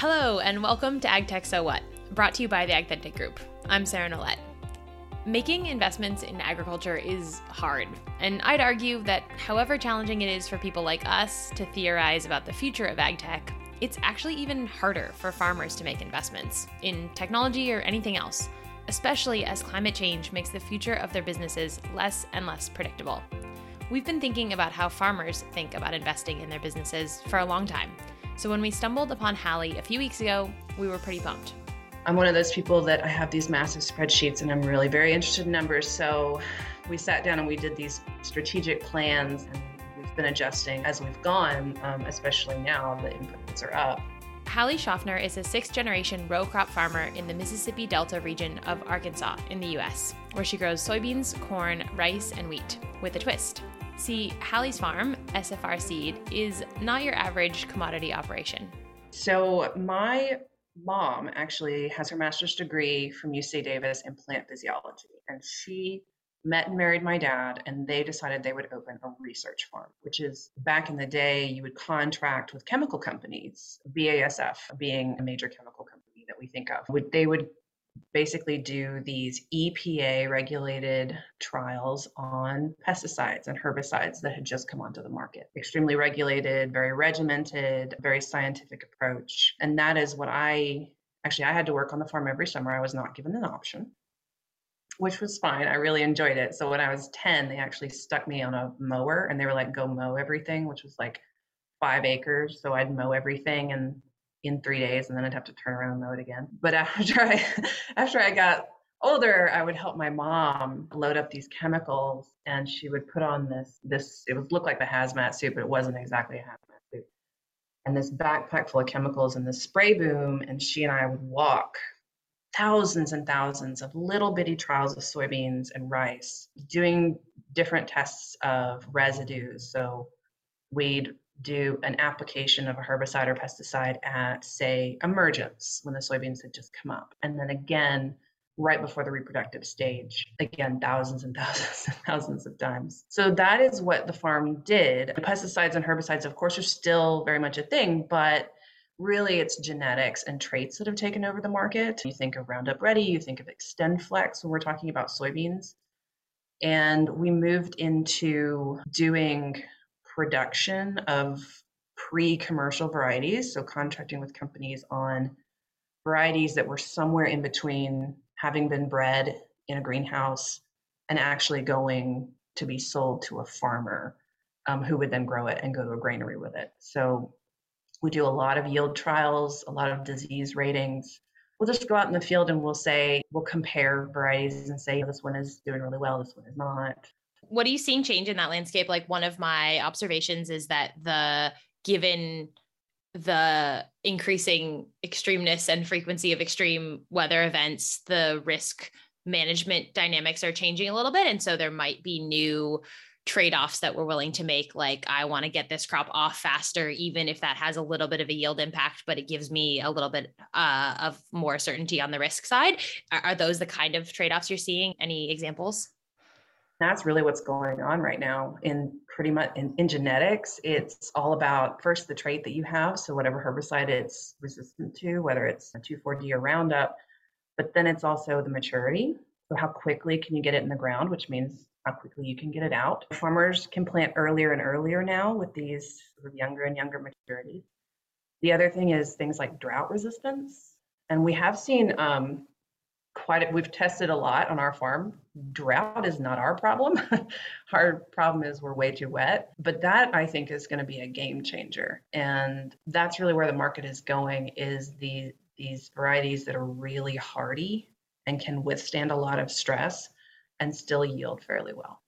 Hello, and welcome to AgTech So What, brought to you by the AgTech Group. I'm Sarah Nolet. Making investments in agriculture is hard, and I'd argue that however challenging it is for people like us to theorize about the future of agtech, it's actually even harder for farmers to make investments in technology or anything else, especially as climate change makes the future of their businesses less and less predictable. We've been thinking about how farmers think about investing in their businesses for a long time so when we stumbled upon Hallie a few weeks ago, we were pretty pumped. I'm one of those people that I have these massive spreadsheets and I'm really very interested in numbers. So we sat down and we did these strategic plans and we've been adjusting as we've gone, um, especially now the inputs are up. Hallie Shoffner is a sixth generation row crop farmer in the Mississippi Delta region of Arkansas in the US, where she grows soybeans, corn, rice, and wheat with a twist. See, Hallie's Farm, SFR Seed, is not your average commodity operation. So, my mom actually has her master's degree from UC Davis in plant physiology, and she met and married my dad, and they decided they would open a research farm, which is back in the day, you would contract with chemical companies, BASF being a major chemical company that we think of. Would, they would basically do these EPA regulated trials on pesticides and herbicides that had just come onto the market. Extremely regulated, very regimented, very scientific approach. And that is what I actually I had to work on the farm every summer. I was not given an option. Which was fine. I really enjoyed it. So when I was 10, they actually stuck me on a mower and they were like, go mow everything, which was like five acres. So I'd mow everything and in three days and then I'd have to turn around and mow it again. But after I after I got older, I would help my mom load up these chemicals and she would put on this this it would look like the hazmat suit, but it wasn't exactly a hazmat suit. And this backpack full of chemicals and this spray boom, and she and I would walk thousands and thousands of little bitty trials of soybeans and rice, doing different tests of residues. So we'd do an application of a herbicide or pesticide at, say, emergence when the soybeans had just come up. And then again, right before the reproductive stage, again, thousands and thousands and thousands of times. So that is what the farm did. The pesticides and herbicides, of course, are still very much a thing, but really it's genetics and traits that have taken over the market. You think of Roundup Ready, you think of XtendFlex when we're talking about soybeans. And we moved into doing production of pre commercial varieties, so contracting with companies on varieties that were somewhere in between having been bred in a greenhouse and actually going to be sold to a farmer um, who would then grow it and go to a granary with it. So we do a lot of yield trials, a lot of disease ratings. We'll just go out in the field and we'll say, we'll compare varieties and say, this one is doing really well, this one is not what are you seeing change in that landscape? Like one of my observations is that the given the increasing extremeness and frequency of extreme weather events, the risk management dynamics are changing a little bit. And so there might be new trade-offs that we're willing to make like i want to get this crop off faster even if that has a little bit of a yield impact but it gives me a little bit uh, of more certainty on the risk side are, are those the kind of trade-offs you're seeing any examples that's really what's going on right now in pretty much in, in, genetics. It's all about first the trait that you have so whatever herbicide it's resistant to whether it's a 2,4-d or roundup but then it's also the maturity. So how quickly can you get it in the ground which means how quickly you can get it out. Farmers can plant earlier and earlier now with these sort of younger and younger maturities. The other thing is things like drought resistance. And we have seen um, quite a, we've tested a lot on our farm. Drought is not our problem. Our problem is we're way too wet but that i think is going to be a game changer. And that's really where the market is going is the these varieties that are really hardy and can withstand a lot of stress and still yield fairly well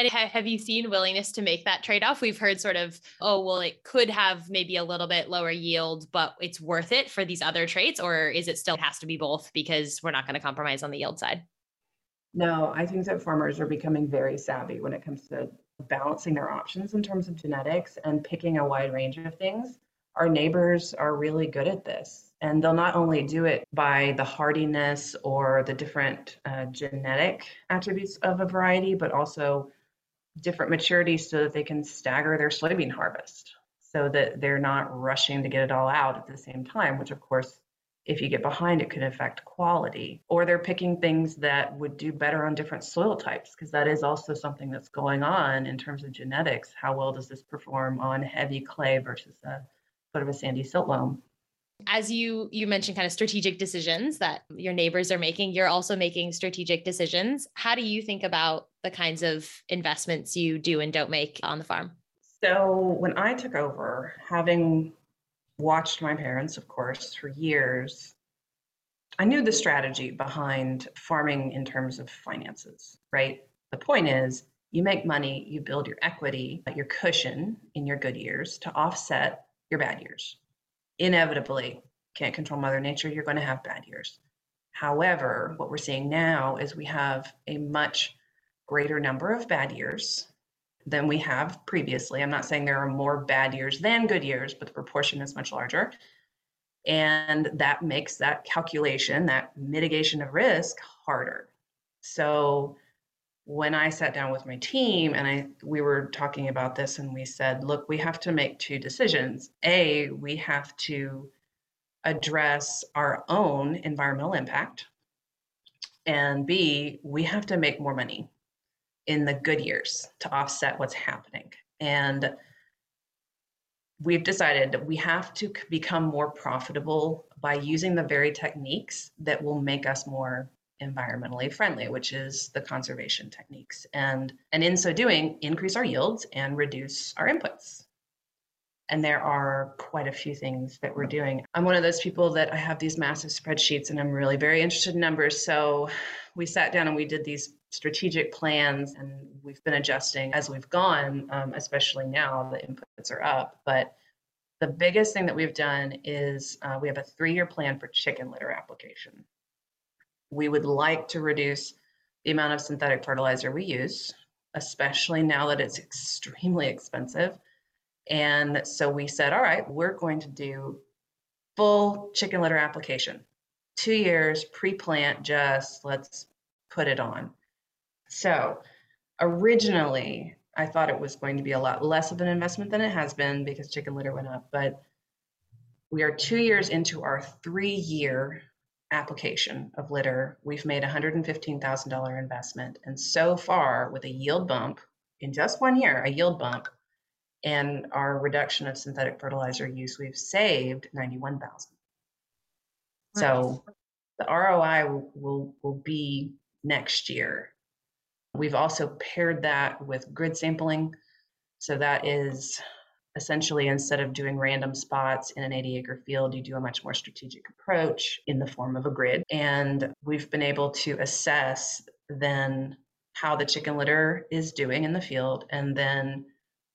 and have you seen willingness to make that trade off? We've heard sort of, oh, well, it could have maybe a little bit lower yield, but it's worth it for these other traits, or is it still has to be both because we're not going to compromise on the yield side? No, I think that farmers are becoming very savvy when it comes to balancing their options in terms of genetics and picking a wide range of things. Our neighbors are really good at this. And they'll not only do it by the hardiness or the different uh, genetic attributes of a variety, but also different maturities so that they can stagger their soybean harvest. so that they're not rushing to get it all out at the same time, which of course, if you get behind, it could affect quality. Or they're picking things that would do better on different soil types, because that is also something that's going on in terms of genetics. How well does this perform on heavy clay versus a sort of a sandy silt loam? As you you mentioned kind of strategic decisions that your neighbors are making you're also making strategic decisions. How do you think about the kinds of investments you do and don't make on the farm? So when i took over having watched my parents of course for years i knew the strategy behind farming in terms of finances right? The point is you make money you build your equity your cushion in your good years to offset your bad years inevitably can't control mother nature you're going to have bad years. However what we're seeing now is we have a much greater number of bad years than we have previously. I'm not saying there are more bad years than good years but the proportion is much larger. And that makes that calculation that mitigation of risk harder. So when I sat down with my team and I we were talking about this and we said, look, we have to make two decisions. A, we have to address our own environmental impact. And B, we have to make more money in the good years to offset what's happening. And we've decided that we have to become more profitable by using the very techniques that will make us more environmentally friendly, which is the conservation techniques. And, and in so doing, increase our yields and reduce our inputs. And there are quite a few things that we're doing. I'm one of those people that I have these massive spreadsheets and I'm really very interested in numbers. So we sat down and we did these strategic plans and we've been adjusting as we've gone, um, especially now the inputs are up. But the biggest thing that we've done is uh, we have a three year plan for chicken litter application we would like to reduce the amount of synthetic fertilizer we use, especially now that it's extremely expensive. And so we said, all right, we're going to do full chicken litter application. Two years pre plant, just let's put it on. So originally, I thought it was going to be a lot less of an investment than it has been because chicken litter went up. But we are two years into our three year application of litter, we've made a $115,000 investment. And so far, with a yield bump in just one year, a yield bump, and our reduction of synthetic fertilizer use, we've saved 91,000. So the ROI will, will, will be next year. We've also paired that with grid sampling. So that is essentially instead of doing random spots in an 80 acre field you do a much more strategic approach in the form of a grid. And we've been able to assess then how the chicken litter is doing in the field and then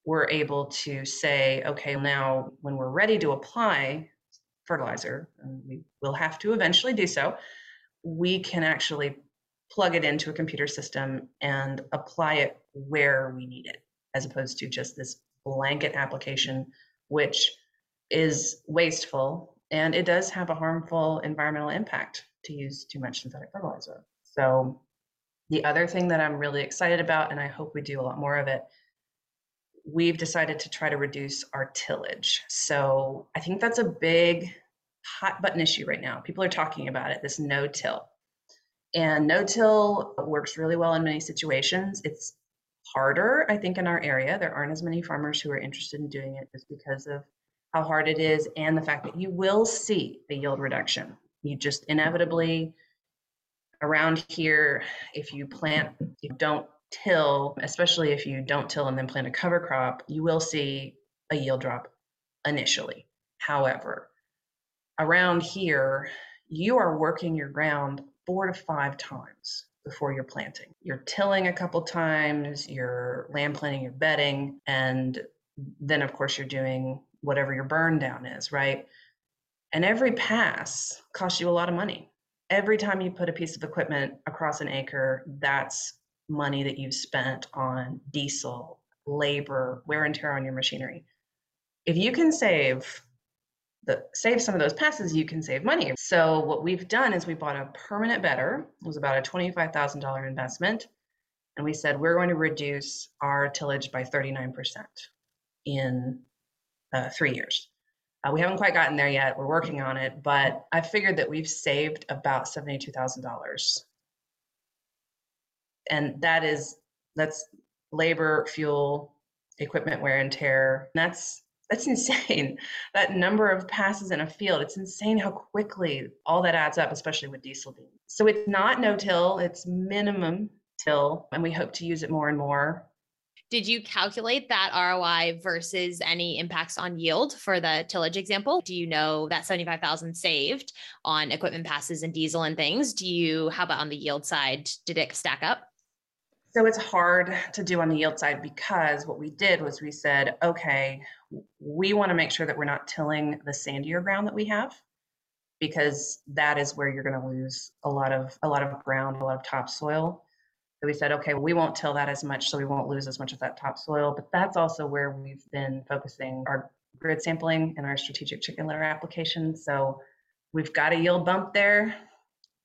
we're able to say okay now when we're ready to apply fertilizer and we will have to eventually do so we can actually plug it into a computer system and apply it where we need it as opposed to just this blanket application, which is wasteful and it does have a harmful environmental impact to use too much synthetic fertilizer. So, the other thing that I'm really excited about, and I hope we do a lot more of it, we've decided to try to reduce our tillage. So, I think that's a big hot button issue right now. People are talking about it this no till. And no till works really well in many situations. It's harder, I think, in our area. There aren't as many farmers who are interested in doing it just because of how hard it is and the fact that you will see a yield reduction. You just inevitably, around here, if you plant, you don't till, especially if you don't till and then plant a cover crop, you will see a yield drop initially. However, around here, you are working your ground four to five times before you're planting. You're tilling a couple times, you're land planting, you're bedding, and then of course you're doing whatever your burn down is, right? And every pass costs you a lot of money. Every time you put a piece of equipment across an acre, that's money that you've spent on diesel, labor, wear and tear on your machinery. If you can save the save some of those passes, you can save money. So what we've done is we bought a permanent bedder. It was about a $25,000 investment. And we said we're going to reduce our tillage by 39% in uh, three years. Uh, we haven't quite gotten there yet. We're working on it, but I figured that we've saved about seventy-two thousand dollars, and that is that's labor, fuel, equipment wear and tear. That's that's insane. That number of passes in a field, it's insane how quickly all that adds up, especially with diesel beans. So it's not no till, it's minimum till, and we hope to use it more and more. Did you calculate that ROI versus any impacts on yield for the tillage example? Do you know that 75,000 saved on equipment passes and diesel and things? Do you, how about on the yield side? Did it stack up? So it's hard to do on the yield side because what we did was we said, okay, we want to make sure that we're not tilling the sandier ground that we have because that is where you're going to lose a lot of a lot of ground, a lot of topsoil. So we said, okay, we won't till that as much, so we won't lose as much of that topsoil. But that's also where we've been focusing our grid sampling and our strategic chicken litter application. So we've got a yield bump there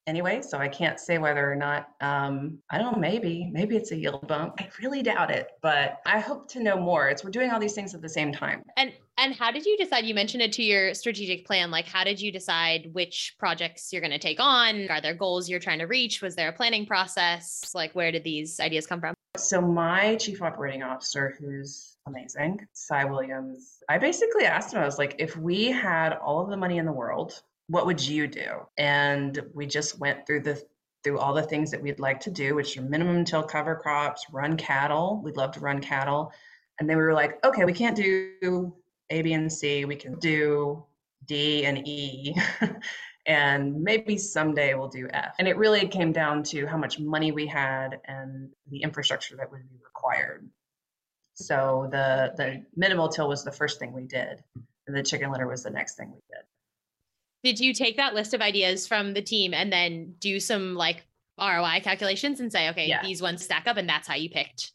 anyway, so I can't say whether or not. Um, I don't know. Maybe, maybe it's a yield bump. I really doubt it, but I hope to know more. It's we're doing all these things at the same time. And and how did you decide? You mentioned it to your strategic plan. Like, how did you decide which projects you're going to take on? Are there goals you're trying to reach? Was there a planning process? Like, where did these ideas come from? So my chief operating officer, who's amazing, Cy Williams, I basically asked him. I was like, if we had all of the money in the world what would you do? And we just went through the through all the things that we'd like to do, which are minimum till cover crops, run cattle. We'd love to run cattle. And then we were like, okay, we can't do A, B, and C. We can do D and E. and maybe someday we'll do F. And it really came down to how much money we had and the infrastructure that would be required. So the the minimal till was the first thing we did, and the chicken litter was the next thing we did did you take that list of ideas from the team and then do some like ROI calculations and say, okay, yeah. these ones stack up, and that's how you picked?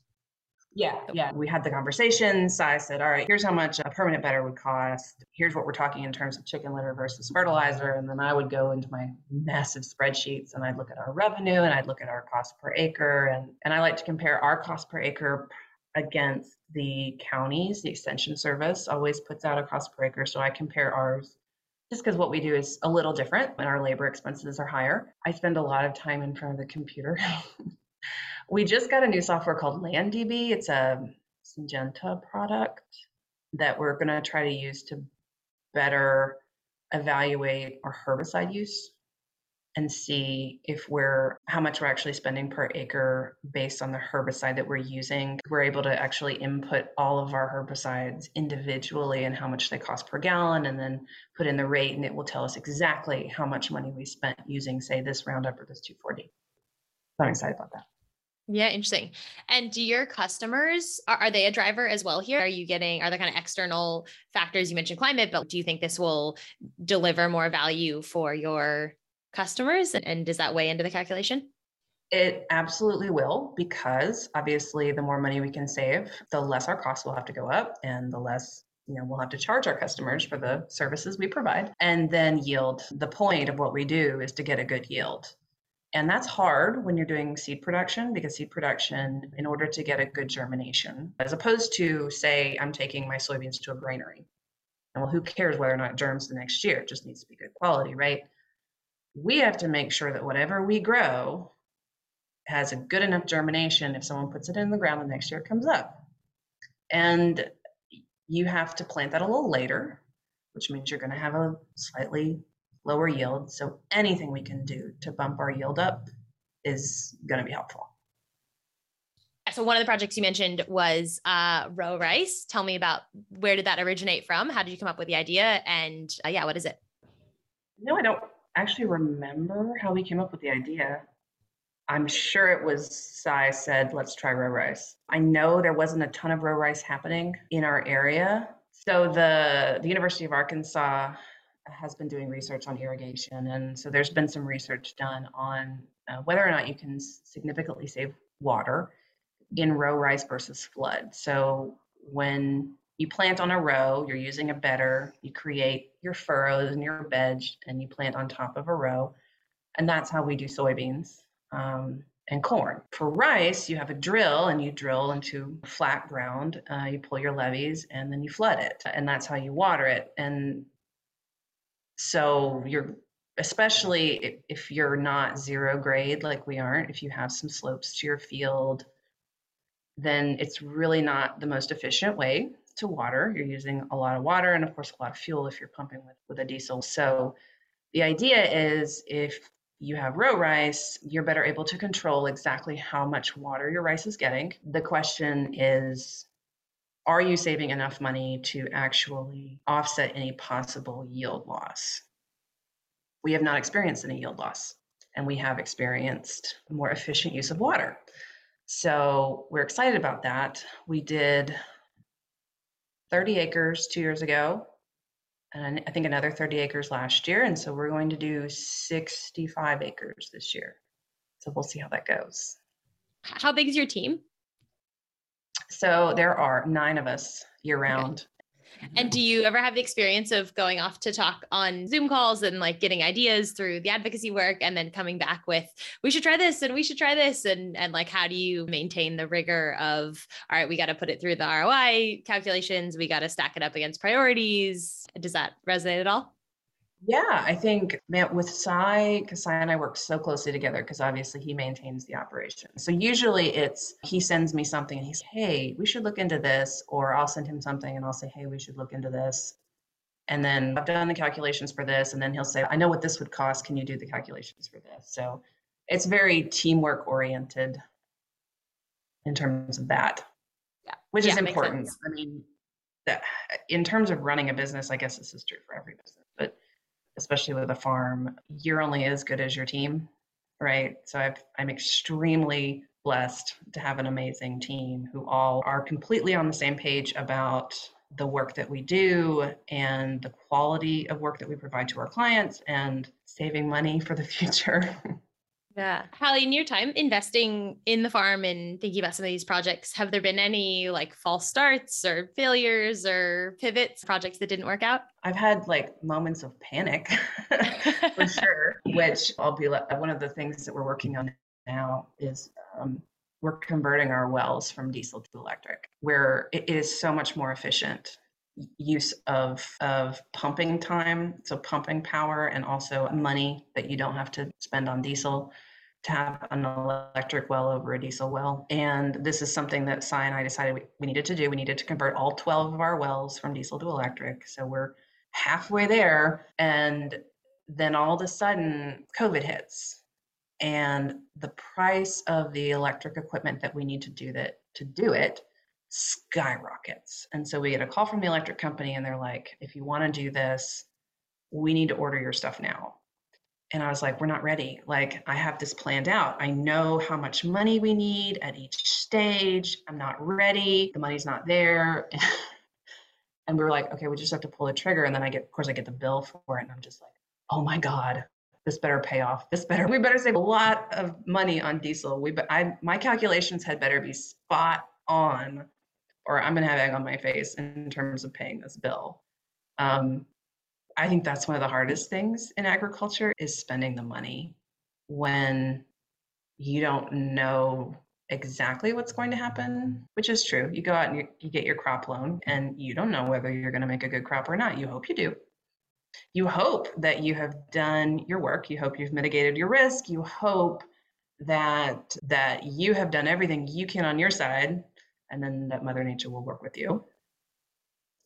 Yeah, yeah. We had the conversations. I said, all right, here's how much a permanent bedder would cost. Here's what we're talking in terms of chicken litter versus fertilizer. And then I would go into my massive spreadsheets and I'd look at our revenue and I'd look at our cost per acre. And, and I like to compare our cost per acre against the counties. The extension service always puts out a cost per acre. So I compare ours just because what we do is a little different and our labor expenses are higher. I spend a lot of time in front of the computer. we just got a new software called LandDB. It's a Syngenta product that we're going to try to use to better evaluate our herbicide use and see if we're how much we're actually spending per acre based on the herbicide that we're using. We're able to actually input all of our herbicides individually and how much they cost per gallon and then put in the rate and it will tell us exactly how much money we spent using say this Roundup or this 2,4-D. I'm excited about that. Yeah, interesting. And do your customers are, are they a driver as well here? Are you getting are there kind of external factors you mentioned climate, but do you think this will deliver more value for your customers? And does that weigh into the calculation? It absolutely will, because obviously, the more money we can save, the less our costs will have to go up and the less you know we'll have to charge our customers for the services we provide and then yield the point of what we do is to get a good yield and that's hard when you're doing seed production because seed production in order to get a good germination as opposed to say i'm taking my soybeans to a granary and well who cares whether or not germs the next year it just needs to be good quality right we have to make sure that whatever we grow has a good enough germination if someone puts it in the ground the next year it comes up. And you have to plant that a little later which means you're going to have a slightly lower yield. So anything we can do to bump our yield up is going to be helpful. So one of the projects you mentioned was uh, row rice. Tell me about where did that originate from? How did you come up with the idea? And uh, yeah what is it? No i don't actually remember how we came up with the idea. I'm sure it was Cy said, let's try row rice. I know there wasn't a ton of row rice happening in our area. So the, the University of Arkansas has been doing research on irrigation. And so there's been some research done on uh, whether or not you can significantly save water in row rice versus flood. So when you plant on a row, you're using a bedder, you create your furrows and your bed, and you plant on top of a row. And that's how we do soybeans. Um, and corn. For rice, you have a drill and you drill into flat ground. Uh, you pull your levees and then you flood it, and that's how you water it. And so you're especially if you're not zero grade like we aren't, if you have some slopes to your field, then it's really not the most efficient way to water. You're using a lot of water and, of course, a lot of fuel if you're pumping with, with a diesel. So the idea is if you have row rice, you're better able to control exactly how much water your rice is getting. The question is are you saving enough money to actually offset any possible yield loss? We have not experienced any yield loss, and we have experienced more efficient use of water. So we're excited about that. We did 30 acres two years ago, and I think another 30 acres last year. And so we're going to do 65 acres this year. So we'll see how that goes. How big is your team? So there are nine of us year round. And do you ever have the experience of going off to talk on Zoom calls and like getting ideas through the advocacy work and then coming back with we should try this and we should try this and and like how do you maintain the rigor of all right, we got to put it through the ROI calculations, we got to stack it up against priorities. Does that resonate at all? Yeah, I think man, with Cy, because Cy and I work so closely together because obviously he maintains the operation. So usually it's he sends me something and he's, hey, we should look into this, or I'll send him something and I'll say, hey, we should look into this. And then I've done the calculations for this, and then he'll say, I know what this would cost. Can you do the calculations for this? So it's very teamwork oriented in terms of that. Yeah. Which Yeah, is important. I mean, that in terms of running a business, I guess this is true for every business, but especially with a farm, you're only as good as your team, right? So I've, I'm extremely blessed to have an amazing team who all are completely on the same page about the work that we do and the quality of work that we provide to our clients and saving money for the future. Yeah. Hallie, in your time investing in the farm and thinking about some of these projects, have there been any like false starts or failures or pivots, projects that didn't work out? I've had like moments of panic for sure, which I'll be like, one of the things that we're working on now is um, we're converting our wells from diesel to electric, where it is so much more efficient use of of pumping time so pumping power and also money that you don't have to spend on diesel to have an electric well over a diesel well and this is something that Cy and I decided we, we needed to do we needed to convert all 12 of our wells from diesel to electric so we're halfway there and then all of a sudden covid hits and the price of the electric equipment that we need to do that to do it skyrockets. And so we get a call from the electric company and they're like, if you want to do this, we need to order your stuff now. And I was like, we're not ready. Like, I have this planned out. I know how much money we need at each stage. I'm not ready. The money's not there. and we were like, okay, we just have to pull the trigger. And then I get, of course, I get the bill for it. And I'm just like, oh my God, this better pay off. This better, we better save a lot of money on diesel. We, but I, my calculations had better be spot on or I'm going to have egg on my face in terms of paying this bill. Um, I think that's one of the hardest things in agriculture is spending the money when you don't know exactly what's going to happen, which is true. You go out and you, you get your crop loan and you don't know whether you're going to make a good crop or not. You hope you do. You hope that you have done your work. You hope you've mitigated your risk. You hope that that you have done everything you can on your side and then that mother nature will work with you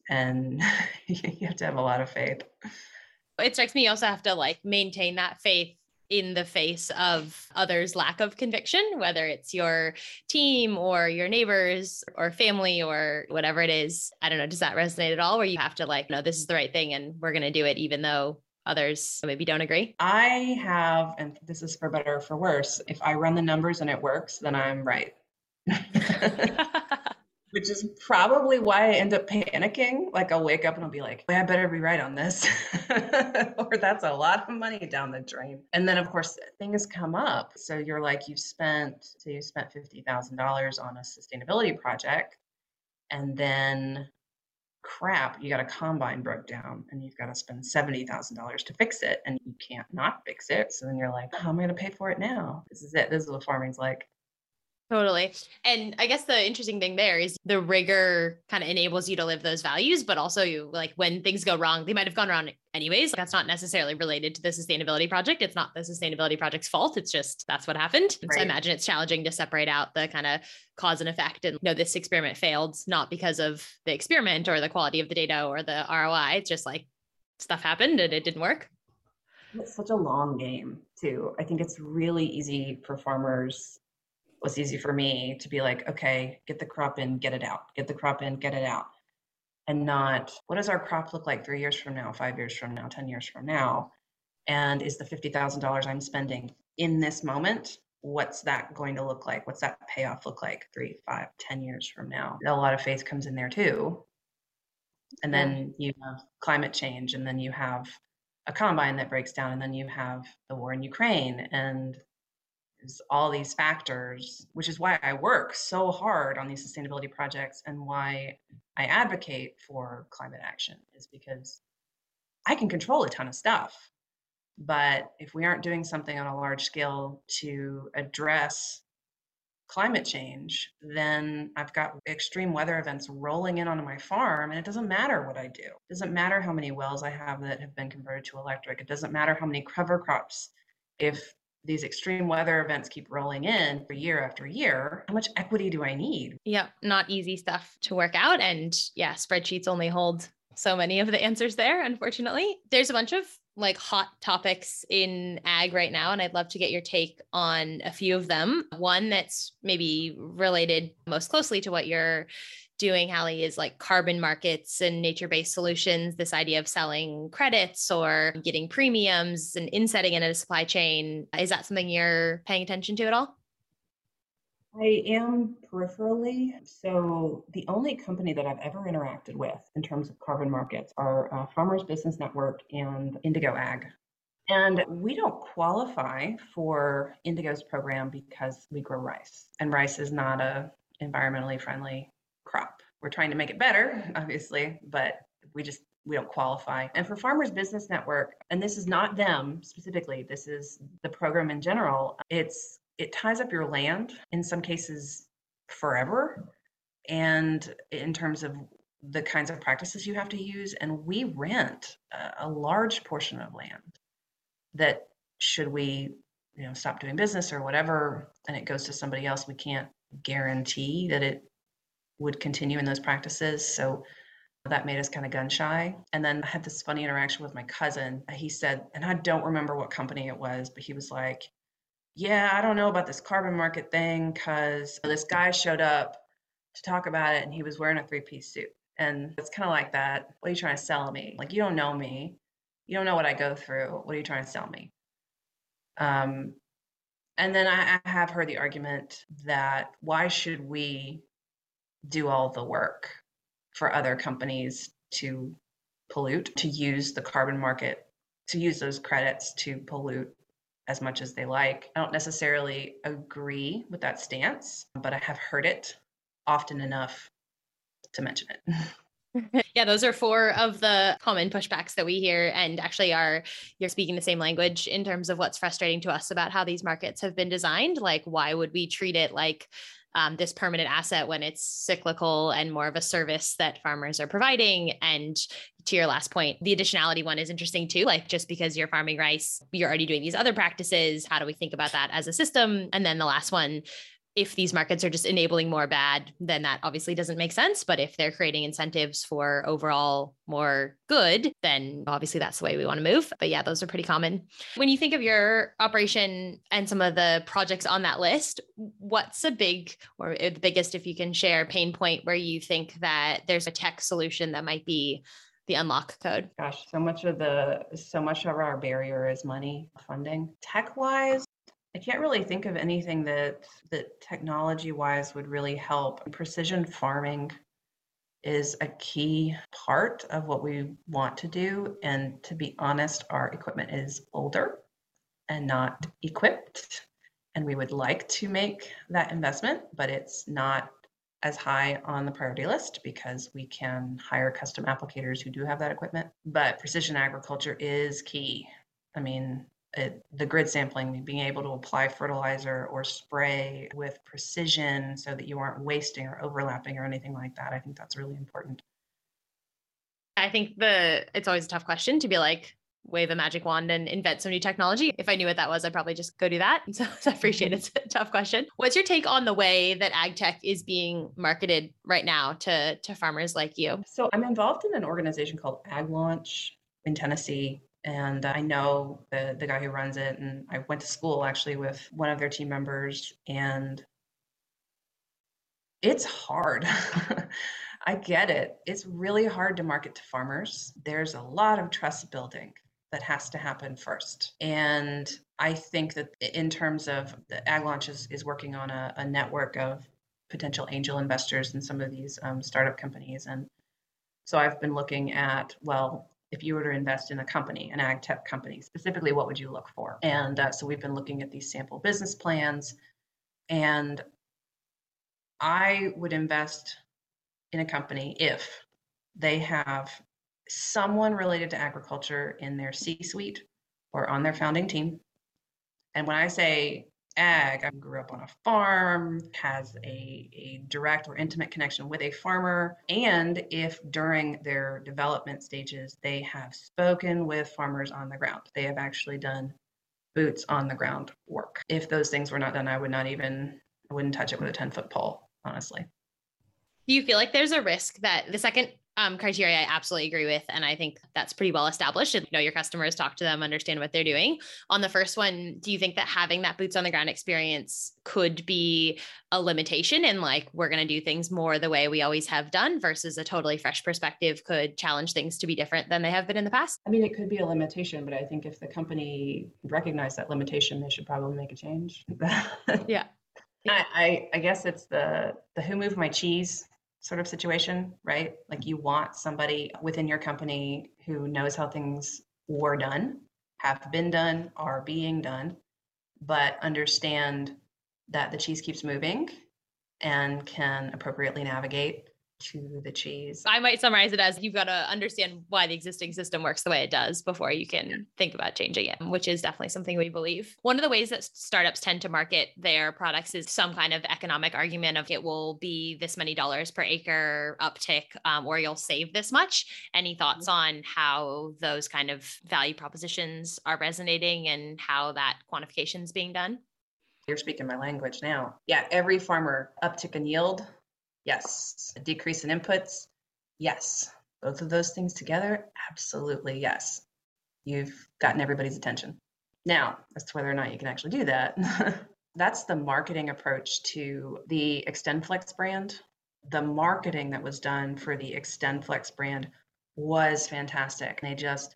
and you have to have a lot of faith It strikes me you also have to like maintain that faith in the face of others' lack of conviction, whether it's your team or your neighbors or family or whatever it is. I don't know. Does that resonate at all? Where you have to like, no, this is the right thing and we're going to do it, even though others maybe don't agree? i have and this is for better or for worse if i run the numbers and it works then i'm right which is probably why I end up panicking. Like I'll wake up and I'll be like, I better be right on this, or that's a lot of money down the drain. And then of course things come up. So you're like, you've spent, so you spent fifty thousand dollars on a sustainability project, and then crap, you got a combine broke down and you've got to spend $70,000 to fix it and you can't not fix it. So then you're like, oh, how am I going to pay for it now? This is it. This is what farming's like. Totally. And I guess the interesting thing there is the rigor kind of enables you to live those values, but also you like when things go wrong, they might have gone wrong anyways. That's not necessarily related to the sustainability project. It's not the sustainability project's fault. It's just that's what happened. Right. So I imagine it's challenging to separate out the kind of cause and effect and you know this experiment failed not because of the experiment or the quality of the data or the ROI. It's just like stuff happened and it didn't work. It's such a long game too. I think it's really easy for farmers was easy for me to be like, okay, get the crop in, get it out, get the crop in, get it out. And not what does our crop look like three years from now, five years from now, 10 years from now? And is the $50,000 I'm spending in this moment, what's that going to look like? What's that payoff look like three, five, ten years from now? A lot of faith comes in there too. And then you have climate change, and then you have a combine that breaks down, and then you have the war in Ukraine, and is all these factors, which is why I work so hard on these sustainability projects and why I advocate for climate action is because I can control a ton of stuff. But if we aren't doing something on a large scale to address climate change, then I've got extreme weather events rolling in onto my farm, and it doesn't matter what I do. It doesn't matter how many wells I have that have been converted to electric. It doesn't matter how many cover crops if these extreme weather events keep rolling in for year after year, how much equity do I need? Yeah, not easy stuff to work out. And yeah, spreadsheets only hold so many of the answers there, unfortunately. There's a bunch of like hot topics in ag right now, and I'd love to get your take on a few of them. One that's maybe related most closely to what you're doing, Hallie, is like carbon markets and nature based solutions. This idea of selling credits or getting premiums and insetting in a supply chain. Is that something you're paying attention to at all? I am peripherally. So, the only company that I've ever interacted with in terms of carbon markets are uh, Farmers Business Network and Indigo Ag. And we don't qualify for Indigo's program because we grow rice, and rice is not a environmentally friendly crop. We're trying to make it better, obviously, but we just we don't qualify. And for Farmers Business Network, and this is not them specifically, this is the program in general, it's it ties up your land in some cases forever. And in terms of the kinds of practices you have to use, and we rent a, a large portion of land that should we you know stop doing business or whatever and it goes to somebody else we can't guarantee that it would continue in those practices. So that made us kind of gun shy. And then I had this funny interaction with my cousin. He said, and I don't remember what company it was, but he was like, Yeah, I don't know about this carbon market thing because this guy showed up to talk about it and he was wearing a three piece suit. And it's kind of like that. What are you trying to sell me? Like, you don't know me. You don't know what I go through. What are you trying to sell me? Um, and then I, I have heard the argument that why should we do all the work for other companies to pollute, to use the carbon market, to use those credits to pollute as much as they like. I don't necessarily agree with that stance, but I have heard it often enough to mention it. yeah, those are four of the common pushbacks that we hear. And actually, are you're speaking the same language in terms of what's frustrating to us about how these markets have been designed. Like, why would we treat it like um, this permanent asset when it's cyclical and more of a service that farmers are providing. And to your last point, the additionality one is interesting too. Like just because you're farming rice, you're already doing these other practices. How do we think about that as a system? And then the last one, if these markets are just enabling more bad, then that obviously doesn't make sense. But if they're creating incentives for overall more good, then obviously that's the way we want to move. But yeah, those are pretty common. When you think of your operation and some of the projects on that list, what's a big or the biggest, if you can share, pain point where you think that there's a tech solution that might be the unlock code? Gosh, so much of the so much of our barrier is money funding. Tech wise, I can't really think of anything that that technology wise would really help. Precision farming is a key part of what we want to do. And to be honest, our equipment is older and not equipped. And we would like to make that investment, but it's not as high on the priority list because we can hire custom applicators who do have that equipment. But precision agriculture is key. I mean, it, the grid sampling, being able to apply fertilizer or spray with precision so that you aren't wasting or overlapping or anything like that. I think that's really important. I think the it's always a tough question to be like wave a magic wand and invent some new technology. If I knew what that was, I'd probably just go do that. So, so I appreciate it's a tough question. What's your take on the way that ag tech is being marketed right now to to farmers like you? So I'm involved in an organization called Ag Launch in Tennessee and I know the the guy who runs it, and I went to school actually with one of their team members, and it's hard. I get it. It's really hard to market to farmers. There's a lot of trust building that has to happen first. And I think that in terms of the Ag Launch is, is working on a, a network of potential angel investors in some of these um, startup companies. And so I've been looking at, well, if you were to invest in a company, an ag tech company, specifically, what would you look for? And uh, so we've been looking at these sample business plans. And I would invest in a company if they have someone related to agriculture in their C suite or on their founding team. And when I say ag. I grew up on a farm, has a, a direct or intimate connection with a farmer. And if during their development stages they have spoken with farmers on the ground, they have actually done boots on the ground work. If those things were not done, I would not even, I wouldn't touch it with a 10 foot pole, honestly. Do you feel like there's a risk that the second um, criteria I absolutely agree with. And I think that's pretty well established. And You know your customers, talk to them, understand what they're doing. On the first one, do you think that having that boots on the ground experience could be a limitation and like we're going to do things more the way we always have done versus a totally fresh perspective could challenge things to be different than they have been in the past? I mean, it could be a limitation, but I think if the company recognized that limitation, they should probably make a change. yeah. I, I, I guess it's the the who moved my cheese sort of situation, right? Like you want somebody within your company who knows how things were done, have been done, are being done, but understand that the cheese keeps moving and can appropriately navigate to the cheese. I might summarize it as you've got to understand why the existing system works the way it does before you can think about changing it, which is definitely something we believe. One of the ways that startups tend to market their products is some kind of economic argument of it will be this many dollars per acre uptick um, or you'll save this much. Any thoughts mm-hmm. on how those kind of value propositions are resonating and how that quantification is being done? You're speaking my language now. Yeah, every farmer uptick in yield Yes. A decrease in inputs? Yes. Both of those things together? Absolutely yes. You've gotten everybody's attention. Now, as to whether or not you can actually do that, that's the marketing approach to the XtendFlex brand. The marketing that was done for the XtendFlex brand was fantastic. They just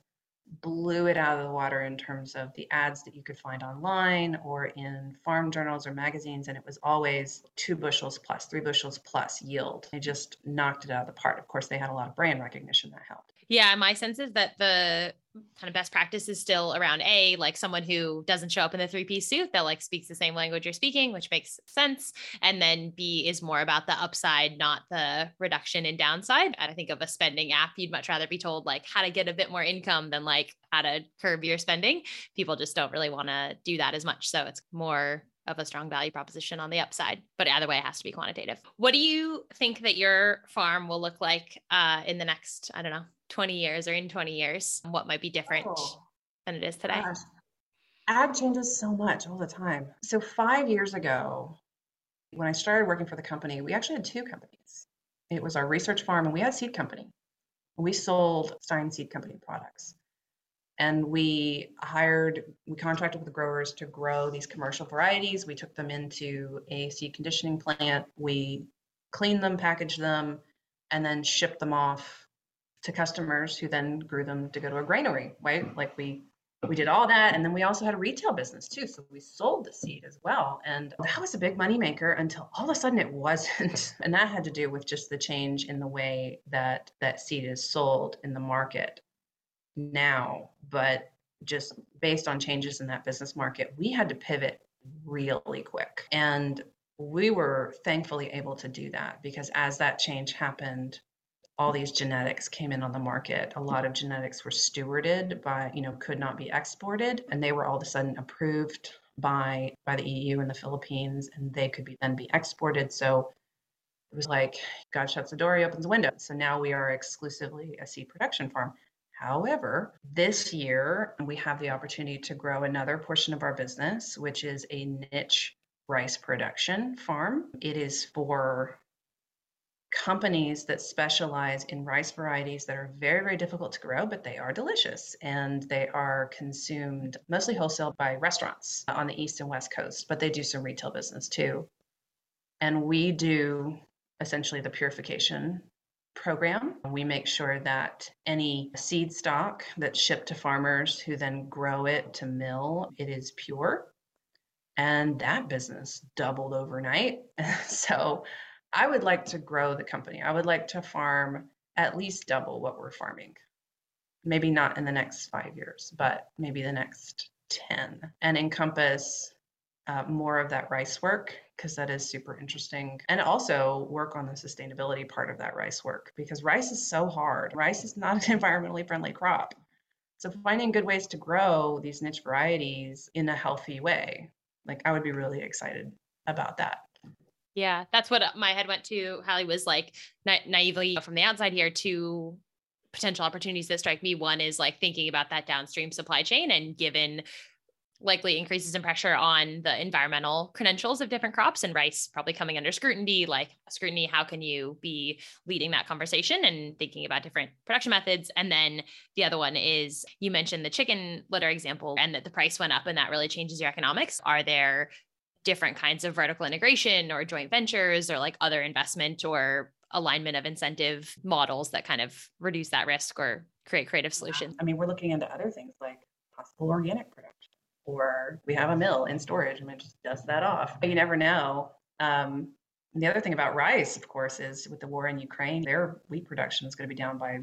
blew it out of the water in terms of the ads that you could find online or in farm journals or magazines. And it was always two bushels plus, three bushels plus yield. They just knocked it out of the park. Of course, they had a lot of brand recognition that helped. Yeah, my sense is that the kind of best practice is still around a like someone who doesn't show up in the three piece suit that like speaks the same language you're speaking which makes sense and then b is more about the upside not the reduction in downside i think of a spending app you'd much rather be told like how to get a bit more income than like how to curb your spending people just don't really want to do that as much so it's more of a strong value proposition on the upside. But either way, it has to be quantitative. What do you think that your farm will look like uh, in the next, I don't know, 20 years or in 20 years? What might be different oh, than it is today? Gosh. Ag changes so much all the time. So, five years ago, when I started working for the company, we actually had two companies. It was our research farm and we had a seed company. We sold Stine Seed Company products and we hired we contracted with the growers to grow these commercial varieties we took them into a seed conditioning plant we cleaned them packaged them and then shipped them off to customers who then grew them to go to a granary right? Like we we did all that. And then we also had a retail business too. So we sold the seed as well. And that was a big money maker until all of a sudden it wasn't. And that had to do with just the change in the way that that seed is sold in the market now, but just based on changes in that business market, we had to pivot really quick. And we were thankfully able to do that because as that change happened, all these genetics came in on the market. A lot of genetics were stewarded by, you know, could not be exported, and they were all of a sudden approved by by the EU and the Philippines, and they could be then be exported. So it was like God shuts the door, he opens the window. So now we are exclusively a seed production farm. However, this year we have the opportunity to grow another portion of our business, which is a niche rice production farm. It is for companies that specialize in rice varieties that are very, very difficult to grow, but they are delicious and they are consumed mostly wholesale by restaurants on the East and West Coast, but they do some retail business too. And we do essentially the purification program. We make sure that any seed stock that's shipped to farmers who then grow it to mill, it is pure. And that business doubled overnight. so I would like to grow the company. I would like to farm at least double what we're farming. Maybe not in the next five years, but maybe the next 10 and encompass uh, more of that rice work because that is super interesting. And also work on the sustainability part of that rice work because rice is so hard. Rice is not an environmentally friendly crop. So finding good ways to grow these niche varieties in a healthy way, like I would be really excited about that. Yeah, that's what uh, my head went to. Hallie was like na- naively from the outside here to potential opportunities that strike me. One is like thinking about that downstream supply chain and given likely increases in pressure on the environmental credentials of different crops and rice probably coming under scrutiny like scrutiny how can you be leading that conversation and thinking about different production methods and then the other one is you mentioned the chicken litter example and that the price went up and that really changes your economics are there different kinds of vertical integration or joint ventures or like other investment or alignment of incentive models that kind of reduce that risk or create creative solutions. I mean, we're looking into other things like possible organic production, or we have a mill in storage and it just dusts that off. But You never know. Um, the other thing about rice, of course, is with the war in Ukraine, their wheat production is going to be down by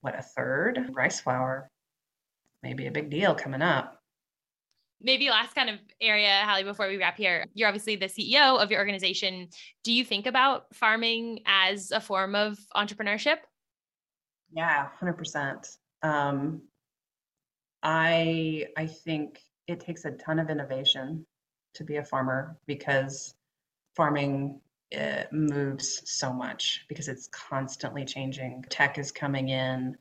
what a third. Rice flour may be a big deal coming up maybe last kind of area, Hallie, before we wrap here, you're obviously the CEO of your organization. Do you think about farming as a form of entrepreneurship? Yeah, hundred um, percent. I I think it takes a ton of innovation to be a farmer because farming eh, moves so much because it's constantly changing. Tech is coming in.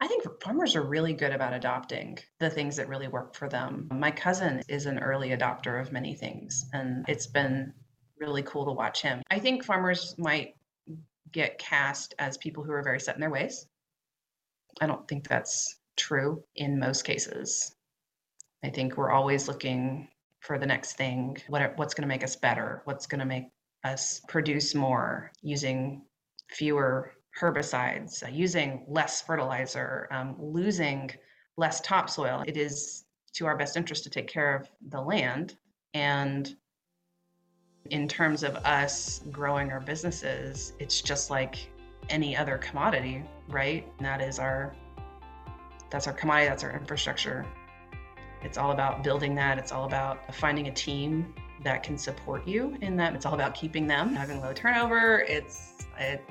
I think farmers are really good about adopting the things that really work for them. My cousin is an early adopter of many things, and it's been really cool to watch him. I think farmers might get cast as people who are very set in their ways. I don't think that's true in most cases. I think we're always looking for the next thing, what, what's going to make us better, what's going to make us produce more using fewer herbicides, uh, using less fertilizer, um, losing less topsoil. It is to our best interest to take care of the land. And in terms of us growing our businesses, it's just like any other commodity, right? And that is our that's our commodity, that's our infrastructure. It's all about building that. It's all about finding a team that can support you in that. It's all about keeping them, having low turnover. It's it,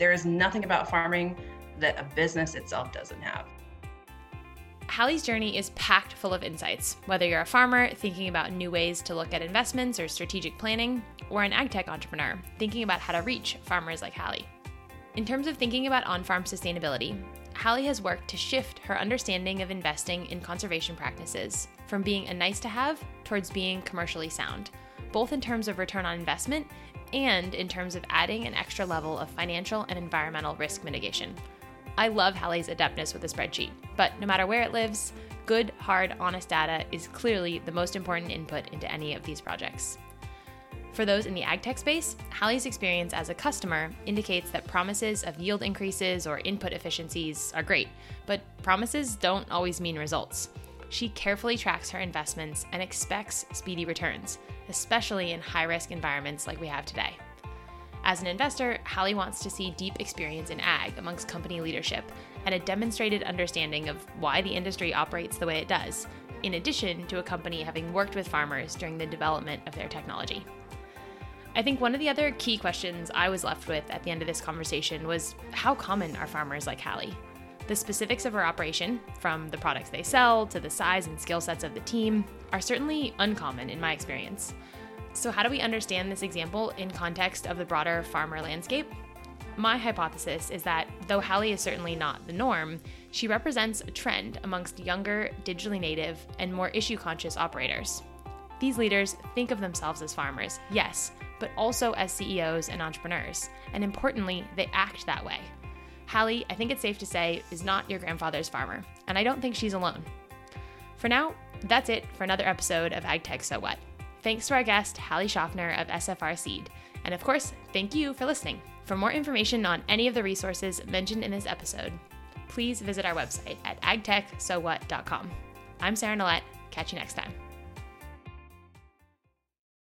there is nothing about farming that a business itself doesn't have. Hallie's journey is packed full of insights. Whether you're a farmer thinking about new ways to look at investments or strategic planning, or an ag tech entrepreneur thinking about how to reach farmers like Hallie. In terms of thinking about on farm sustainability, Hallie has worked to shift her understanding of investing in conservation practices from being a nice to have towards being commercially sound, both in terms of return on investment and in terms of adding an extra level of financial and environmental risk mitigation. I love Hallie's adeptness with a spreadsheet, but no matter where it lives, good, hard, honest data is clearly the most important input into any of these projects. For those in the ag tech space, Hallie's experience as a customer indicates that promises of yield increases or input efficiencies are great, but promises don't always mean results. She carefully tracks her investments and expects speedy returns, especially in high risk environments like we have today. As an investor, Hallie wants to see deep experience in ag amongst company leadership and a demonstrated understanding of why the industry operates the way it does, in addition to a company having worked with farmers during the development of their technology. I think one of the other key questions I was left with at the end of this conversation was how common are farmers like Hallie? The specifics of her operation, from the products they sell to the size and skill sets of the team, are certainly uncommon in my experience. So, how do we understand this example in context of the broader farmer landscape? My hypothesis is that though Hallie is certainly not the norm, she represents a trend amongst younger, digitally native, and more issue conscious operators. These leaders think of themselves as farmers, yes, but also as CEOs and entrepreneurs, and importantly, they act that way. Hallie, I think it's safe to say, is not your grandfather's farmer, and I don't think she's alone. For now, that's it for another episode of AgTech So What. Thanks to our guest, Hallie Shoffner of SFR Seed, and of course, thank you for listening. For more information on any of the resources mentioned in this episode, please visit our website at agtechsowhat.com. I'm Sarah Nolet. Catch you next time.